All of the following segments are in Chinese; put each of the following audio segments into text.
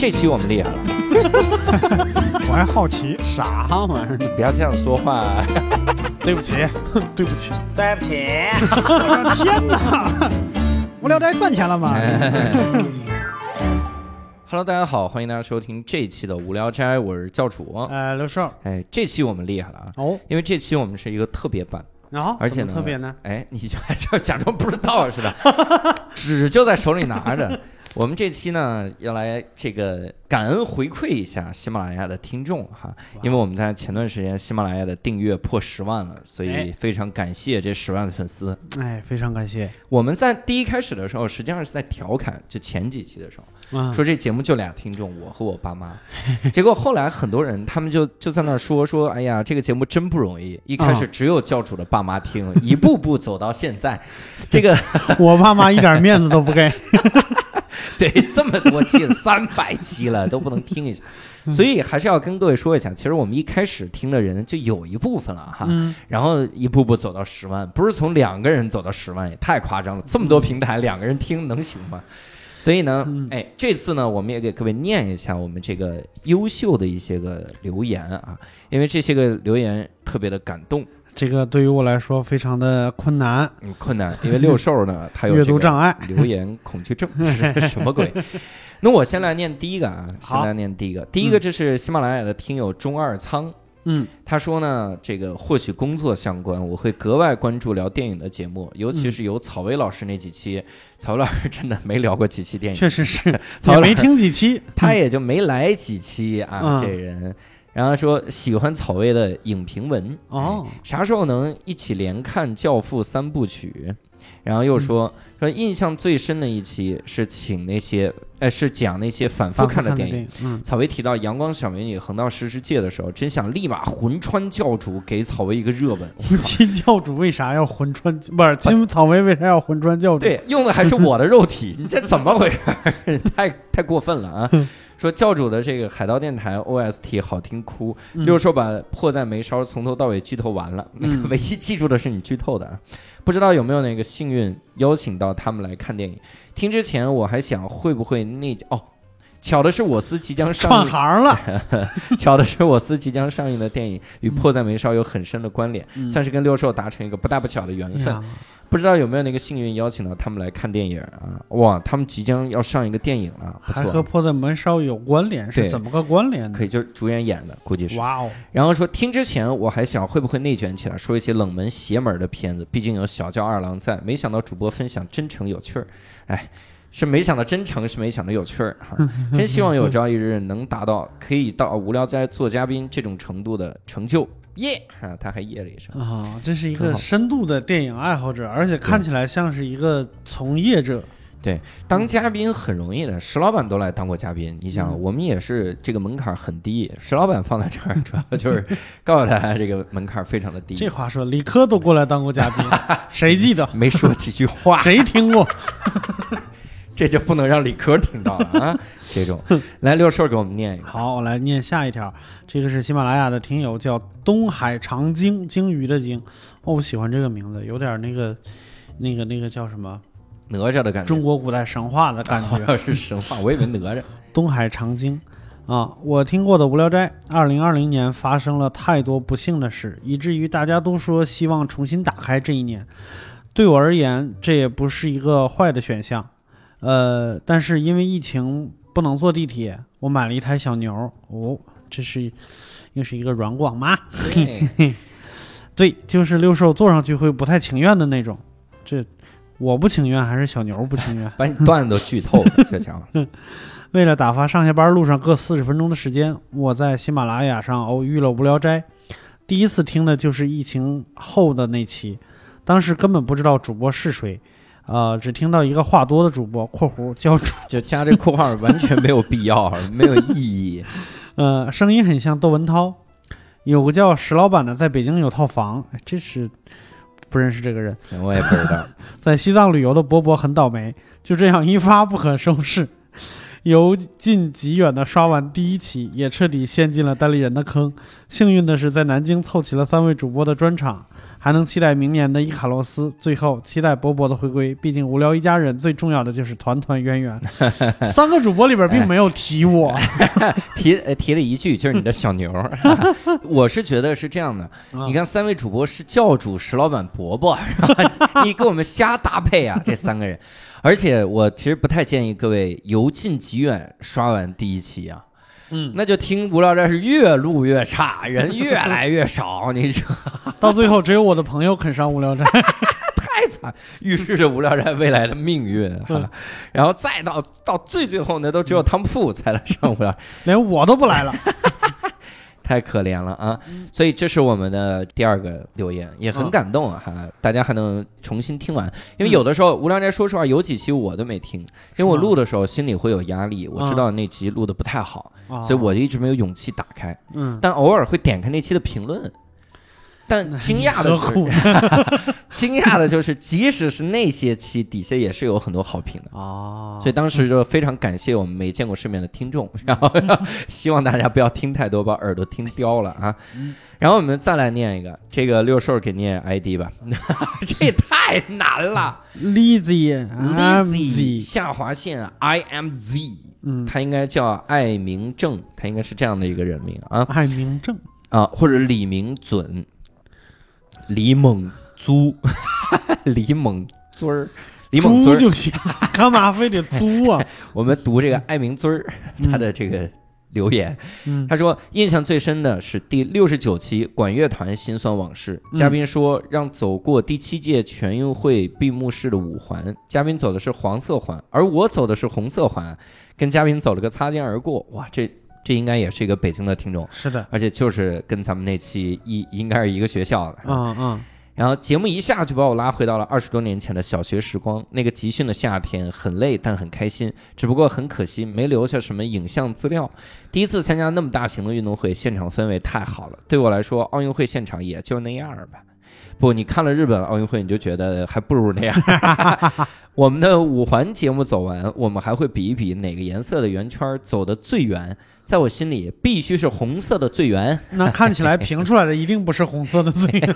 这期我们厉害了，我还好奇，啥玩意儿？不要这样说话。对不起，对不起，对不起，我的天哪！无聊斋赚钱了吗？Hello，大家好，欢迎大家收听这一期的无聊斋，我是教主。呃，刘寿，哎，这期我们厉害了啊，哦，因为这期我们是一个特别版，然后怎而且呢特别呢？哎，你就还就假装不知道似的，纸就在手里拿着。我们这期呢要来这个感恩回馈一下喜马拉雅的听众哈，因为我们在前段时间喜马拉雅的订阅破十万了，所以哎非常感谢这十万的粉丝。哎，非常感谢。我们在第一开始的时候，实际上是在调侃，就前几期的时候，嗯，说这节目就俩听众，我和我爸妈。结果后来很多人他们就就在那儿说说，哎呀，这个节目真不容易，一开始只有教主的爸妈听，一步步走到现在，这个 我爸妈一点面子都不给。对这么多期了，三百期了都不能听一下。所以还是要跟各位说一下，其实我们一开始听的人就有一部分了哈，嗯，然后一步步走到十万，不是从两个人走到十万，也太夸张了。这么多平台，两个人听能行吗？所以呢，嗯哎，这次呢，我们也给各位念一下我们这个优秀的一些个留言啊，因为这些个留言特别的感动，这个对于我来说非常的困难，嗯，困难，因为六兽呢，他有阅这个读障碍。留言恐惧症是 什么鬼？那我先来念第一个啊，先来念第一个。第一个，这是喜马拉雅的听友中二仓，嗯，他说呢，这个或许工作相关，我会格外关注聊电影的节目，尤其是有草薇老师那几期。草薇老师真的没聊过几期电影，确实是，也没听几期。他也就没来几期啊，嗯这人。然后说喜欢草薇的影评文，哦，啥时候能一起连看《教父》三部曲？然后又说、说印象最深的一期是请那些，呃，是讲那些反复看的电影。影。嗯，草薇提到《阳光小美女》《横道世之介》的时候，真想立马魂穿教主给草薇一个热吻。亲教主为啥要魂穿？不是亲草莓为啥要魂穿教主？，对，用的还是我的肉体，你这怎么回事儿？太太过分了啊！说教主的这个海盗电台 OST 好听哭，嗯六兽把迫在眉梢从头到尾剧透完了，嗯 唯一记住的是你剧透的啊。不知道有没有那个幸运邀请到他们来看电影？听之前我还想会不会那哦，巧的是我司即将上串映，行了。巧的是我司即将上映的电影与迫在眉梢有很深的关联，嗯算是跟六兽达成一个不大不小的缘分。呀不知道有没有那个幸运邀请到他们来看电影啊？哇，他们即将要上一个电影了，还和，迫在眉梢有关联，是怎么个关联呢？可以就是主演演的，估计是。哇哦，然后说听之前我还想会不会内卷起来说一些冷门邪门的片子，毕竟有小叫二郎在，没想到主播分享真诚有趣儿，哎。是没想到真诚，是没想到有趣儿哈，真希望有朝一日能达到可以到无聊斋做嘉宾这种程度的成就，耶！啊，他还耶了一声。啊，这是一个深度的电影爱好者，而且看起来像是一个从业者。对当嘉宾很容易的，石老板都来当过嘉宾。你想，嗯我们也是这个门槛很低，石老板放在这儿，主要就是告诉大家这个门槛非常的低。这话说，理科都过来当过嘉宾，谁记得？没说几句话，谁听过？这就不能让理科听到了啊！这种，来六兽给我们念一个。好，我来念下一条。这个是喜马拉雅的听友叫东海长鲸，鲸鱼的鲸。哦，我喜欢这个名字，有点那个、那个、那个叫什么哪吒的感觉，中国古代神话的感觉。是 神话，我以为哪吒。东海长鲸啊，我听过的《无聊斋》，二零二零年发生了太多不幸的事，以至于大家都说希望重新打开这一年。对我而言，这也不是一个坏的选项。呃，但是因为疫情不能坐地铁，我买了一台小牛。哦，这是又是一个软广吗？对 对，就是六兽坐上去会不太情愿的那种。这我不情愿，还是小牛不情愿？把你段子都剧透了，这家伙。为了打发上下班路上各四十分钟的时间，我在喜马拉雅上偶遇了《无聊斋》，第一次听的就是疫情后的那期，当时根本不知道主播是谁，呃，只听到一个话多的主播（括弧叫主就加这括号完全没有必要，没有意义。），呃，声音很像窦文涛。有个叫石老板的，在北京有套房，哎这是不认识这个人。我也不知道。在西藏旅游的波波很倒霉，就这样一发不可收拾。由近及远的刷完第一期，也彻底陷进了单立人的坑。幸运的是，在南京凑齐了三位主播的专场，还能期待明年的伊卡洛斯。最后，期待博博的回归。毕竟无聊一家人最重要的就是团团圆圆。三个主播里边并没有提我，提呃提了一句，就是你的小牛儿。我是觉得是这样的，啊你看三位主播是教主、石老板、伯伯，你给我们瞎搭配啊，这三个人。而且我其实不太建议各位由近及远刷完第一期啊，嗯，那就听无聊斋是越录越差，人越来越少，你这 到最后只有我的朋友肯上无聊斋。太惨，预示着无聊斋未来的命运啊。嗯然后再到到最最后呢，都只有汤姆富才来上无聊连我都不来了。太可怜了啊！嗯。所以这是我们的第二个留言，也很嗯感动啊！哈，大家还能重新听完，因为有的时候无聊斋，说实话有几期我都没听，因为我录的时候心里会有压力，我知嗯道那集录的不太好，啊所以我就一直没有勇气打开，嗯，但偶尔会点开那期的评论。但惊讶的何苦是，惊讶的就是，即使是那些期底下也是有很多好评的，哦，所以当时就非常感谢我们没见过世面的听众，然后 希望大家不要听太多，把耳朵听刁了啊。然后我们再来念一个，这个六兽给念 ID 吧，这也太难了。Lizzy Lizzy 下划线 I M Z，嗯，他应该叫艾明正，他应该是这样的一个人名啊。艾明正，啊，或者李明准、李猛租、李猛尊儿、李猛尊儿。就行，干嘛非得租啊？我们读这个艾明尊儿他的这个留言，嗯。他说印象最深的是第六十九期管乐团心酸往事，嘉宾说让走过第七届全运会闭幕式的五环，嘉宾走的是黄色环，而我走的是红色环，跟嘉宾走了个擦肩而过。哇，这这应该也是一个北京的听众，是的，而且就是跟咱们那期一应该是一个学校的。嗯嗯然后节目一下就把我拉回到了二十多年前的小学时光，那个集训的夏天，很累但很开心，只不过很可惜没留下什么影像资料。第一次参加那么大型的运动会，现场氛围太好了。对我来说，奥运会现场也就那样吧。不，你看了日本奥运会，你就觉得还不如那样。我们的五环节目走完，我们还会比一比哪个颜色的圆圈走得最远。在我心里，必须是红色的最圆。那看起来评出来的一定不是红色的最圆。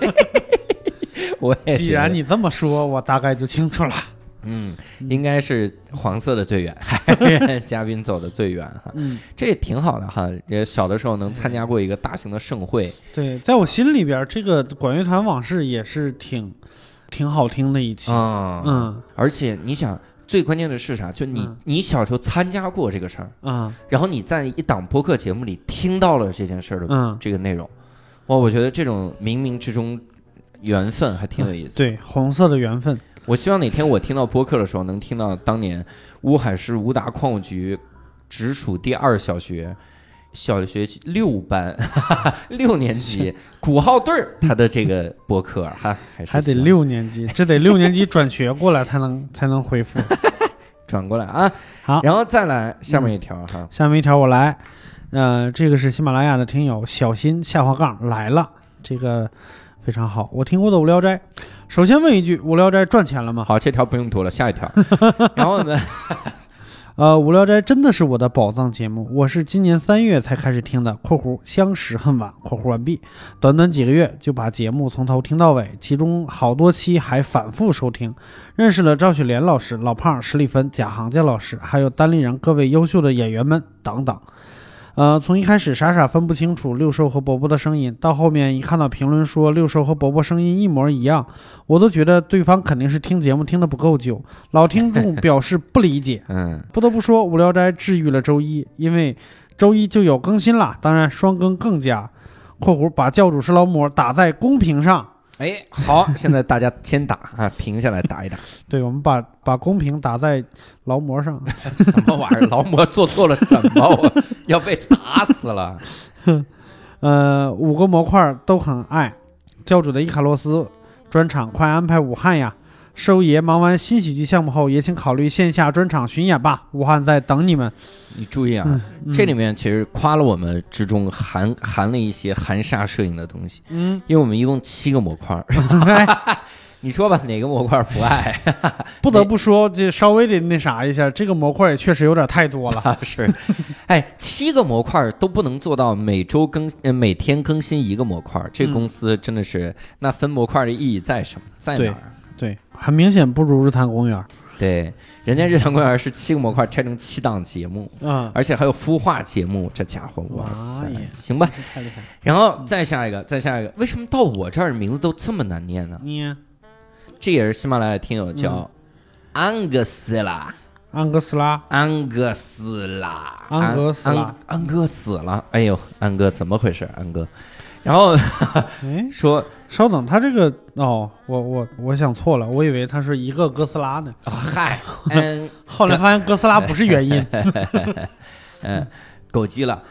我也既然你这么说，我大概就清楚了。嗯，应该是黄色的最远，嘉宾走的最远哈，嗯，这也挺好的哈。也小的时候能参加过一个大型的盛会，对，在我心里边，这个管乐团往事也是挺挺好听的一期。啊，嗯而且你想，最关键的是啥？就你嗯你小时候参加过这个事儿，嗯然后你在一档播客节目里听到了这件事儿的嗯，这个内容，哇，我觉得这种冥冥之中缘分还挺有意思。对，红色的缘分。我希望哪天我听到播客的时候，能听到当年乌海市乌达矿务局直属第二小学小学六班 六年级鼓号队儿他的这个播客哈，还是还得六年级，这得六年级转学过来才能 才能恢复。转过来啊。好然后再来下面一条哈，下面一条我来，呃，这个是喜马拉雅的听友小新下滑杠来了，这个非常好，我听过的《无聊斋》。首先问一句，《无聊斋》赚钱了吗？好，这条不用读了，下一条。然后我们呃，《无聊斋》真的是我的宝藏节目，我是今年三月才开始听的（括弧相识恨晚）（括弧完毕），短短几个月就把节目从头听到尾，其中好多期还反复收听，认识了赵雪莲老师、老胖、史蒂芬、贾行家老师，还有单立人各位优秀的演员们等等。呃，从一开始傻傻分不清楚六兽和伯伯的声音，到后面一看到评论说六兽和伯伯声音一模一样，我都觉得对方肯定是听节目听得不够久。老听众 表示不理解。嗯，不得不说，《无聊斋》治愈了周一，因为周一就有更新了，当然双更更加。（括弧把教主是劳模打在公屏上，哎，好，现在大家先打啊，停下来打一打。对我们把把公屏打在劳模上。什么玩意儿？劳模做错了什么？我要被打死了。呃，五个模块都很爱。教主的伊卡洛斯专场快安排武汉呀！寿爷忙完新喜剧项目后，也请考虑线下专场巡演吧，武汉在等你们。你注意啊，嗯这里面其实夸了我们之中含含了一些含沙射影的东西，嗯，因为我们一共七个模块 你说吧，哪个模块不爱？不得不说，这稍微的那啥一下，这个模块也确实有点太多了。啊，是，哎，七个模块都不能做到每周更，呃，每天更新一个模块，这嗯公司真的是，那分模块的意义在什么？在哪儿？对，很明显不如日坛公园。对，人家日坛公园是七个模块拆成七档节目，嗯，而且还有孵化节目，这家伙，哇塞，行吧。太厉害。然后再下一个，再下一个，为什么到我这儿名字都这么难念呢？你这也是喜马拉雅听友嗯叫安格斯拉。安哥斯拉，安哥斯拉！安哥死啦安安哥死了！哎呦，安哥怎么回事？安哥，然后哎，说稍等，他这个哦，我我我想错了，我以为他是一个哥斯拉呢。哦嗨，嗯 后来发现哥斯拉不是原因。嗯，狗急了。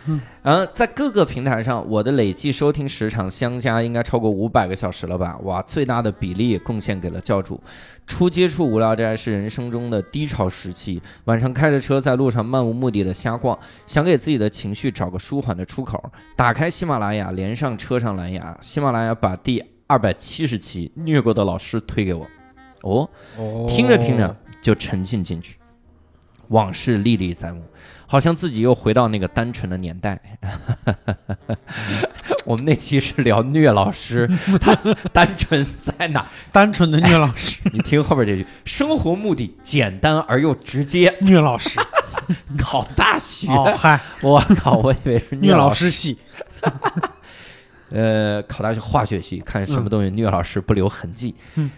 然后在各个平台上，我的累计收听时长相加应该超过五百个小时了吧？哇，最大的比例贡献给了教主。初接触无聊斋是人生中的低潮时期，晚上开着车在路上漫无目的的瞎逛，想给自己的情绪找个舒缓的出口。打开喜马拉雅，连上车上蓝牙，喜马拉雅把第二百七十期虐过的老师推给我。哦，哦听着听着就沉浸进去，往事历历在目，好像自己又回到那个单纯的年代。我们那期是聊虐老师，单纯在哪？单纯的虐老师，你听后边这句：生活目的简单而又直接，虐老师。考大学。我靠，我以为是虐老老师系。呃，考大学化学系，看什么东西虐老师不留痕迹。嗯，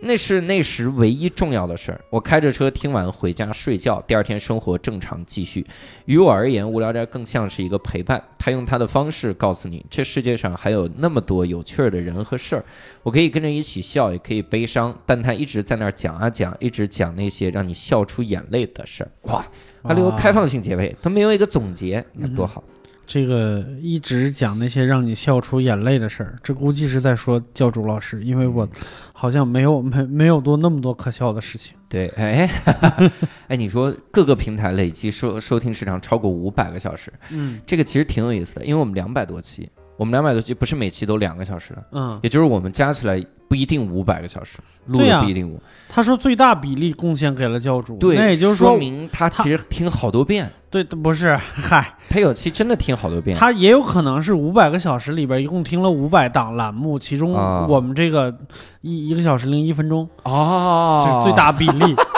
那是那时唯一重要的事儿。我开着车听完回家睡觉，第二天生活正常继续。于我而言，无聊斋更像是一个陪伴。他用他的方式告诉你，这世界上还有那么多有趣儿的人和事儿。我可以跟着一起笑，也可以悲伤，但他一直在那儿讲啊讲，一直讲那些让你笑出眼泪的事儿。哇，他留啊开放性结尾，他没有一个总结，你看多好。这个一直讲那些让你笑出眼泪的事儿，这估计是在说教主老师，因为我好像没有 没没有多那么多可笑的事情。对，哎，哎，你说各个平台累计收收听时长超过五百个小时，嗯这个其实挺有意思的，因为我们两百多期，我们两百多期不是每期都两个小时。的，嗯，也就是我们加起来不一定五百个小时，录的不一定五，他说最大比例贡献给了教主，对，那也就是说说，明他他其实听好多遍，对，不是，嗨，他有期真的听好多遍，他也有可能是五百个小时里边一共听了五百档栏目，其中啊。我们这个一一个小时零一分钟，哦，这是最大比例。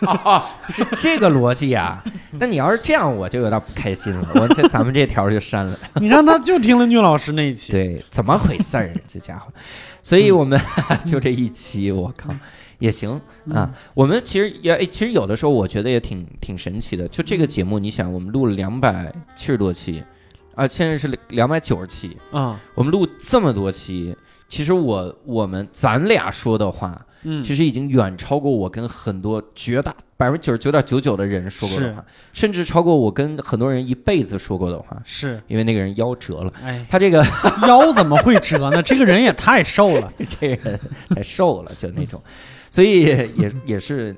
哦，是这个逻辑啊。那你要是这样，我就有点不开心了，我这咱们这条就删了。你让他就听了虐老师那一期，对，怎么回事儿？这家伙，所以我们就这一期，我靠，也行啊。我们其实也，哎其实有的时候我觉得也挺挺神奇的。就这个节目，你想，我们录了两百七十多期，啊，现在是两百九十期，啊，我们录这么多期，其实我我们咱俩说的话，嗯，其实已经远超过我跟很多绝大百分之九十九点九九的人说过的话，甚至超过我跟很多人一辈子说过的话，是，因为那个人腰折了。哎，他这个 腰怎么会折呢？这个人也太瘦了。这人太瘦了，就那种，所以也也是，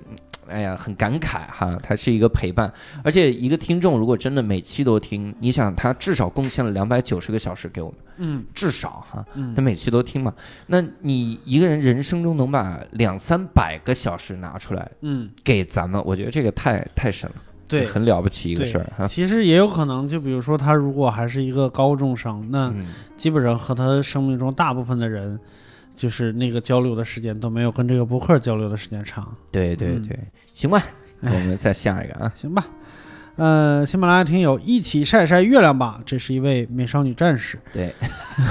哎呀，很感慨哈。它是一个陪伴，而且一个听众如果真的每期都听，你想他至少贡献了两百九十个小时给我们，嗯。至少哈，嗯。他每期都听嘛。那你一个人人生中能把两三百个小时拿出来嗯，给咱们，我觉得这个太太神了，对，很了不起一个事儿哈。其实也有可能，就比如说他如果还是一个高中生，那嗯，基本上和他生命中大部分的人，就是那个交流的时间都没有跟这个博客交流的时间长。嗯对对对，行吧，我哎们再下一个啊。行吧，呃，喜马拉雅听友一起晒晒月亮吧，这是一位美少女战士，对，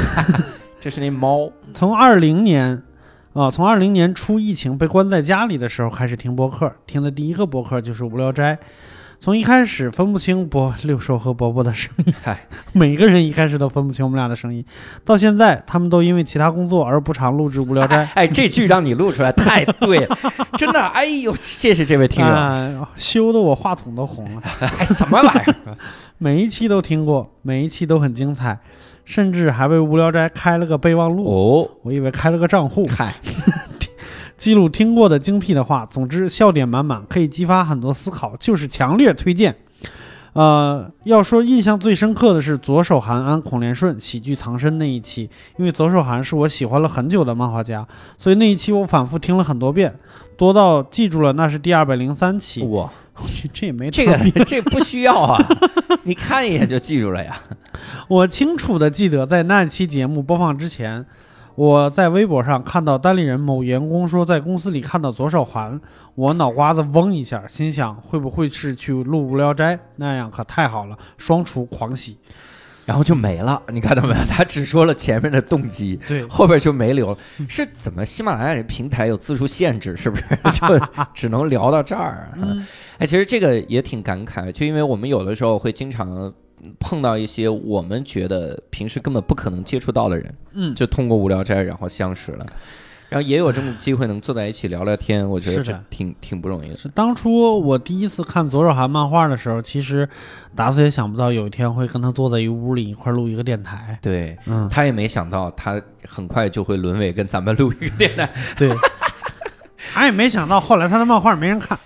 这是那猫，从二零年。啊，从二零年初疫情被关在家里的时候开始听播客，听的第一个播客就是《无聊斋》。从一开始分不清伯六兽和伯伯的声音，嗨，每个人一开始都分不清我们俩的声音，到现在他们都因为其他工作而不常录制《无聊斋》哎，这句让你录出来太对了，真的，哎呦，谢谢这位听友。哎，羞得我话筒都红了。哎，什么玩意儿？每一期都听过，每一期都很精彩，甚至还为《无聊斋》开了个备忘录。哦，我以为开了个账户，嗨，记录听过的精辟的话。总之，笑点满满，可以激发很多思考，就是强烈推荐。呃，要说印象最深刻的是左手寒安孔连顺喜剧藏身那一期，因为左手寒是我喜欢了很久的漫画家，所以那一期我反复听了很多遍，多到记住了那是第二百零三期。哇，这这也没这个这不需要啊，你看一眼就记住了呀。我清楚的记得在那期节目播放之前，我在微博上看到单立人某员工说在公司里看到左手环，我脑瓜子嗡一下，心想会不会是去录无聊斋？那样可太好了，双厨狂喜。然后就没了，你看到没有？他只说了前面的动机，对，后边就没留了。是怎么？喜马拉雅这平台有字数限制，是不是？就只能聊到这儿啊？嗯哎，其实这个也挺感慨，就因为我们有的时候会经常碰到一些我们觉得平时根本不可能接触到的人，嗯，就通过无聊斋然后相识了，然后也有这么机会能坐在一起聊聊天，我觉得挺挺不容易的。是当初我第一次看左手寒漫画的时候，其实达斯也想不到有一天会跟他坐在一屋里一块儿录一个电台。对嗯，他也没想到，他很快就会沦为跟咱们录一个电台。对。他也没想到，后来他的漫画没人看，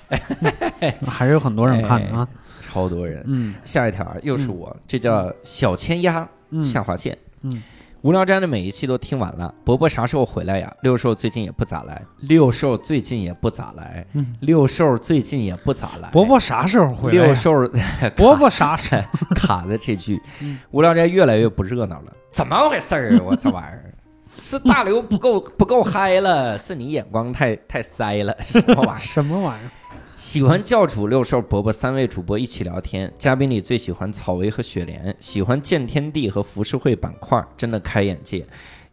还是有很多人看的啊。超多人。嗯下一条啊又是我，这叫小千鸭嗯下划线。嗯，无聊斋的每一期都听完了，伯伯啥时候回来呀？六兽最近也不咋来，六兽最近也不咋来，嗯六兽最近也不咋来。伯伯啥时候回来？六兽 伯伯啥时候？卡的这句嗯，无聊斋越来越不热闹了，怎么回事儿啊？我这玩意儿。是大刘不够不够嗨了，是你眼光太太塞了，什么玩意儿？什么玩意儿？喜欢教主、六兽、伯伯三位主播一起聊天，嘉宾里最喜欢草薇和雪莲，喜欢见天地和浮世绘板块，真的开眼界。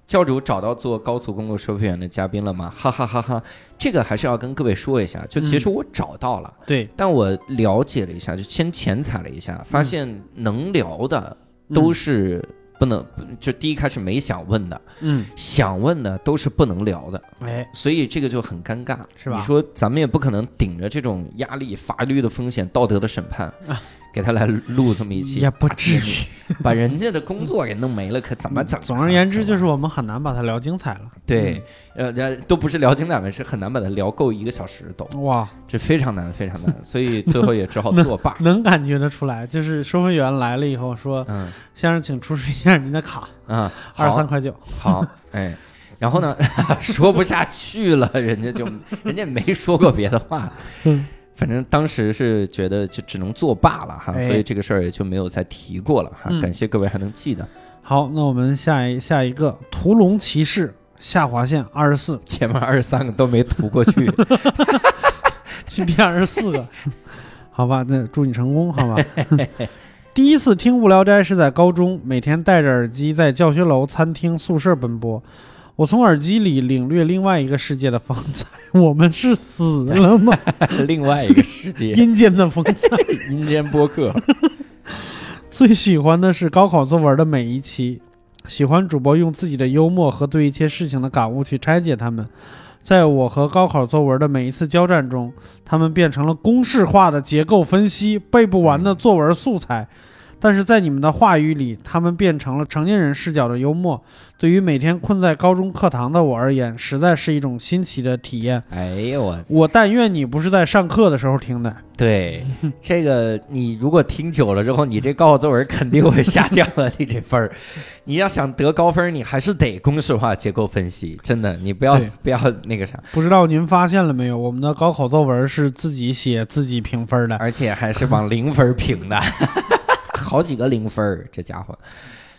教主找到做高速公路收费员的嘉宾了吗？哈哈哈哈！这个还是要跟各位说一下，就其实我找到了，对，但我了解了一下，就先前踩了一下，发现能聊的都是不能，就第一开始没想问的，嗯，想问的都是不能聊的。哎，所以这个就很尴尬，是吧？你说咱们也不可能顶着这种压力、法律的风险、道德的审判，啊给他来录这么一期，也不至于。把人家的工作给弄没了，可怎么整啊？总而言之，就是我们很难把它聊精彩了。对，呃，呃都不是聊精彩的，是很难把它聊够一个小时都，哇，这非常难，非常难，所以最后也只好作罢。能感觉得出来，就是收费员来了以后说嗯：“先生，请出示一下您的卡，啊，二十三，块九。好，哎。然后呢，说不下去了，人家就人家没说过别的话，嗯反正当时是觉得就只能作罢了哈，哎所以这个事儿也就没有再提过了哈。嗯感谢各位还能记得，好，那我们下一下一个屠龙骑士下划线二十四，前面二十三个都没涂过去，去第二十四个，好吧，那祝你成功，好吧。第一次听无聊斋是在高中，每天戴着耳机在教学楼、餐厅、宿舍奔波。我从耳机里领略另外一个世界的风采。我们是死了吗？另外一个世界，阴间的风采。阴间播客，最喜欢的是高考作文的每一期，喜欢主播用自己的幽默和对一切事情的感悟去拆解他们。在我和高考作文的每一次交战中，他们变成了公式化的结构分析、背不完的作文素材。但是在你们的话语里，他们变成了成年人视角的幽默。对于每天困在高中课堂的我而言，实在是一种新奇的体验。哎呦我，我但愿你不是在上课的时候听的。对 这个你如果听久了之后，你这高考作文肯定会下降了，你这分儿，你要想得高分儿，你还是得公式化结构分析，真的，你不要不要那个啥。不知道您发现了没有？我们的高考作文是自己写、自己评分的。而且还是往零分儿评的，好几个零分儿，这家伙。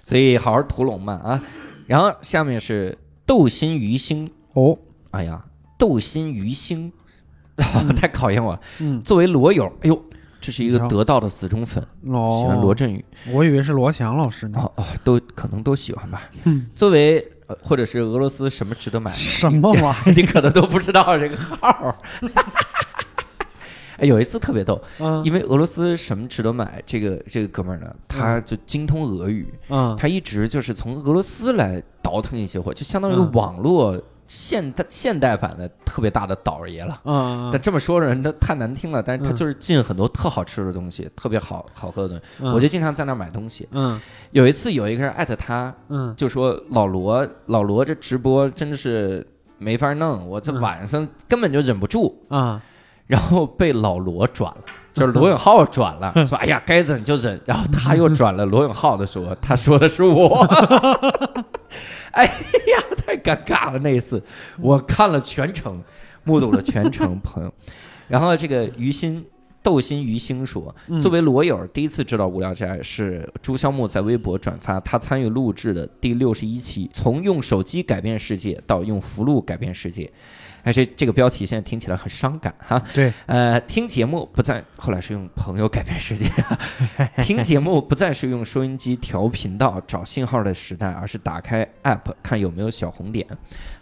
所以好好屠龙嘛啊！然后下面是斗心鱼星，哦，哎呀，斗心鱼星，太考验我了。嗯，作为罗友，哎呦，这是一个得道的死忠粉，哦，喜欢罗振宇，我以为是罗翔老师呢。哦哦，都可能都喜欢吧。嗯，作为呃或者是俄罗斯什么值得买？什么玩意儿？你可能都不知道这个号儿。哎，有一次特别逗，嗯因为俄罗斯什么值得买？这个这个哥们儿呢，他就精通俄语，嗯他一直就是从俄罗斯来倒腾一些货，就相当于嗯网络现代现代版的特别大的倒爷了。嗯但这么说人他太难听了，但是他嗯就是进很多特好吃的东西，特别好好喝的东西，嗯，我就经常在那儿买东西。嗯有一次有一个人艾特他，嗯就说老罗老罗这直播真的是没法弄，我这嗯晚上根本就忍不住。啊然后被老罗转了。就是罗永浩转了，说：“哎呀，该忍就忍。”然后他又转了罗永浩的说：“他说的是我。”哎呀，太尴尬了！那一次我看了全程，目睹了全程，朋友。然后这个于心斗心于心说，作为罗友，第一次知道《无聊斋》是朱萧木在微博转发他参与录制的第六十一期，从用手机改变世界到用福禄改变世界。哎，这这个标题现在听起来很伤感哈。对，呃，听节目不再，后来是用朋友改变世界。听节目不再是用收音机调频道找信号的时代，而是打开 app 看有没有小红点。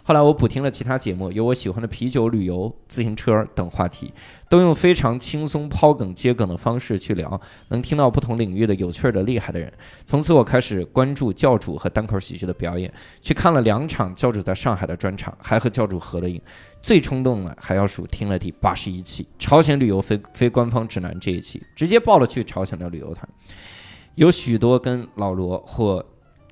后来我补听了其他节目，有我喜欢的啤酒、旅游、自行车等话题，都用非常轻松抛梗接梗的方式去聊，能听到不同领域的有趣儿的厉害的人。从此我开始关注教主和单口喜剧的表演，去看了两场教主在上海的专场，还和教主合了影。最冲动的还要数听了第八十一期朝鲜旅游非非官方指南这一期，直接报了去朝鲜的旅游团，有许多跟老罗或。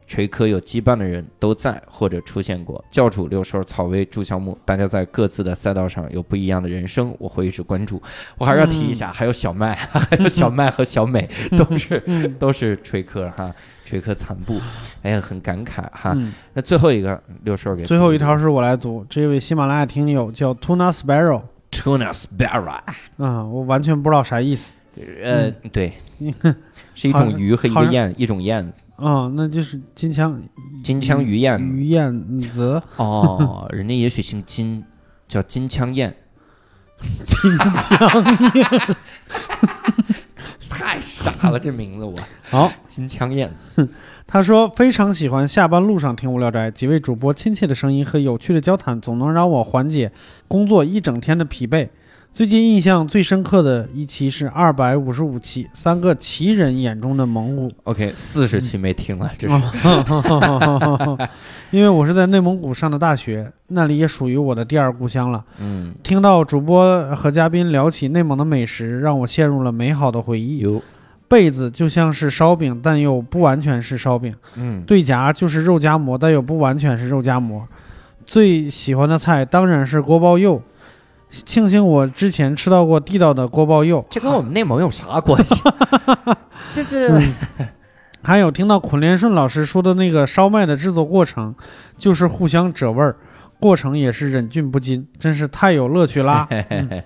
锤科有羁绊的人都在或者出现过，教主六兽、草薇、朱小木，大家在各自的赛道上有不一样的人生，我会一直关注。我还是要提一下，还有小麦，还有小麦和小美，都是都是锤科哈，锤科残部，哎呀，很感慨哈。那最后一个六兽给最后一条是我来读，这位喜马拉雅听友叫 Tuna Sparrow，Tuna Sparrow，啊，我完全不知道啥意思。呃，对。是一种鱼和一个燕，一种燕子。啊，那就是金枪，金枪鱼燕，鱼燕子。哦，人家也许姓金，叫金枪燕。金枪燕，太傻了，这名字我。好，金枪燕。他说非常喜欢下班路上听无聊斋，几位主播亲切的声音和有趣的交谈，总能让我缓解工作一整天的疲惫。最近印象最深刻的一期是二百五十五期，三个奇人眼中的蒙古。OK，四十期没听了，这是。因为我是在内蒙古上的大学，那里也属于我的第二故乡了。嗯，听到主播和嘉宾聊起内蒙的美食，让我陷入了美好的回忆。被子就像是烧饼，但又不完全是烧饼。嗯，对夹就是肉夹馍，但又不完全是肉夹馍。最喜欢的菜当然是锅包肉。庆幸我之前吃到过地道的锅包肉，这跟我们内蒙有啥关系？就是，还有听到孔连顺老师说的那个烧麦的制作过程，就是互相折味儿，过程也是忍俊不禁，真是太有乐趣啦！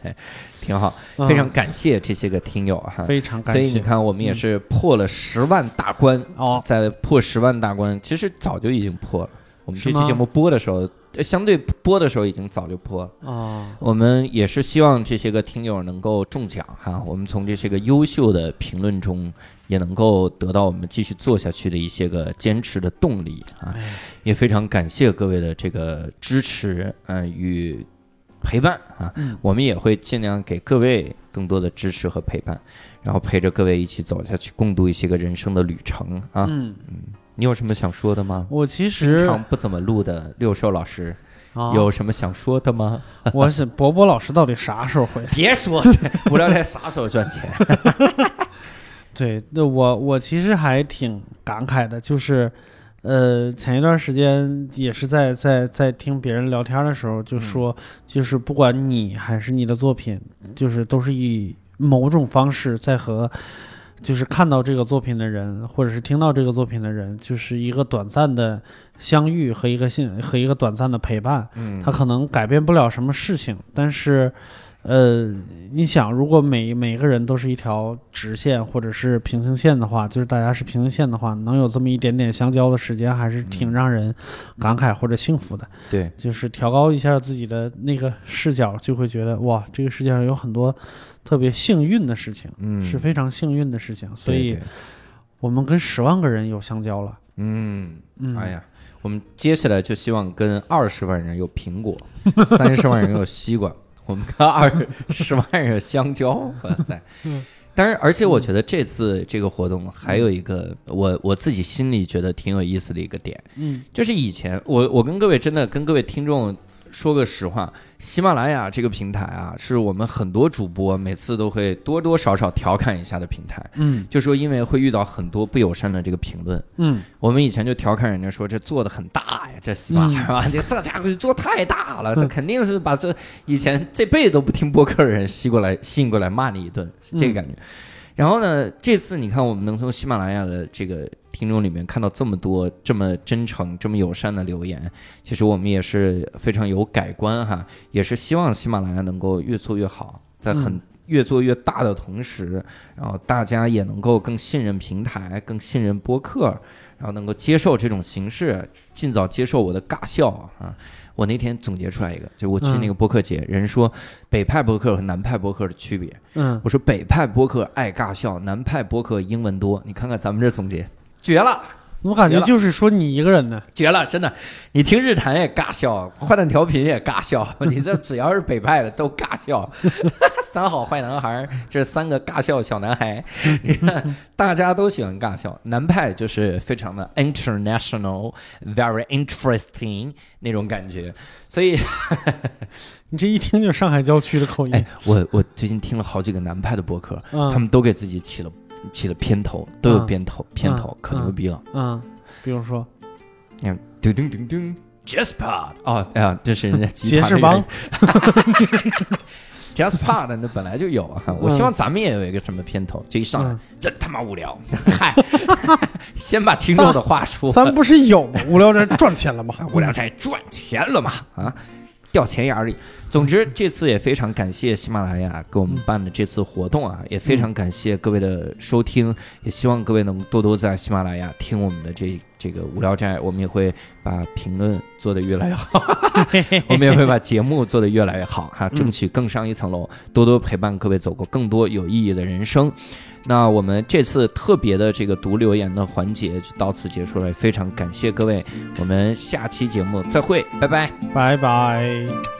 挺好，非常感谢这些个听友哈，非常感谢。所以你看，我们也是破了十万大关哦，在破十万大关，其实早就已经破了。我们这期节目播的时候。相对播的时候已经早就播了哦。我们也是希望这些个听友能够中奖哈。我们从这些个优秀的评论中，也能够得到我们继续做下去的一些个坚持的动力啊。也非常感谢各位的这个支持嗯与陪伴啊。我们也会尽量给各位更多的支持和陪伴，然后陪着各位一起走下去，共度一些个人生的旅程啊。嗯嗯。你有什么想说的吗？我其实经常不怎么录的六兽老师，有什么想说的吗？我是博博老师，到底啥时候回？别说，无聊斋啥时候赚钱？对，那我我其实还挺感慨的，就是呃，前一段时间也是在在在听别人聊天的时候，就说就是不管你还是你的作品，就是都是以某种方式在和。就是看到这个作品的人，或者是听到这个作品的人，就是一个短暂的相遇和一个信和一个短暂的陪伴。嗯，他可能改变不了什么事情，但是，呃，你想，如果每每个人都是一条直线或者是平行线的话，就是大家是平行线的话，能有这么一点点相交的时间，还是挺让人感慨或者幸福的。对，就是调高一下自己的那个视角，就会觉得哇，这个世界上有很多。特别幸运的事情，嗯，是非常幸运的事情，所以，我们跟十万个人有相交了，嗯，哎呀，我们接下来就希望跟二十万人有苹果，三十万人有西瓜，我们看二十万人有香蕉，哇塞！但是，而且我觉得这次这个活动还有一个我我自己心里觉得挺有意思的一个点，嗯，就是以前我我跟各位真的跟各位听众。说个实话，喜马拉雅这个平台啊，是我们很多主播每次都会多多少少调侃一下的平台。嗯就说因为会遇到很多不友善的这个评论，嗯我们以前就调侃人家说这做的很大呀，这喜马拉雅、这这家伙做太大了，这嗯肯定是把这以前这辈子都不听播客的人吸过来吸引过来骂你一顿，是这个感觉。然后呢，这次你看我们能从喜马拉雅的这个听众里面看到这么多这么真诚、这么友善的留言，其实我们也是非常有改观哈，也是希望喜马拉雅能够越做越好，在很、嗯越做越大的同时，然后大家也能够更信任平台，更信任播客，然后能够接受这种形式，尽早接受我的尬笑啊！我那天总结出来一个，就我去那个播客节，人说北派播客和南派播客的区别，嗯，我说北派播客爱尬笑，南派播客英文多，你看看咱们这总结，绝了！我感觉就是说你一个人呢。绝了，真的！你听日坛也尬笑，坏蛋调频也尬笑，你这只要是北派的都尬笑。三好坏男孩，这三个尬笑小男孩，你看大家都喜欢尬笑。南派就是非常的 international，very interesting 那种感觉，所以 你这一听就上海郊区的口音哎。，我我最近听了好几个南派的博客，嗯他们都给自己起了起了片头，都有嗯片头，片头嗯可牛逼了。嗯，比如说？你看，叮叮叮叮，Jazz Pod，哦，哎呀，这是人家吉 他那个。杰士邦 Jazz Pod 那本来就有啊，我希望咱们也有一个什么片头，就一上来嗯。真他妈无聊，嗨，先把听众的话说，咱不是有吗？无聊斋赚钱了吗？无聊斋赚钱了吗啊，掉钱眼里。总之，这次也非常感谢喜马拉雅给我们办的这次活动啊，也非常感谢各位的收听，也希望各位能多多在喜马拉雅听我们的这这个无聊斋，我们也会把评论做得越来越好，我们也会把节目做得越来越好哈，争取更上一层楼，多多陪伴各位走过更多有意义的人生。那我们这次特别的这个读留言的环节就到此结束了，非常感谢各位，我们下期节目再会，拜拜。拜拜。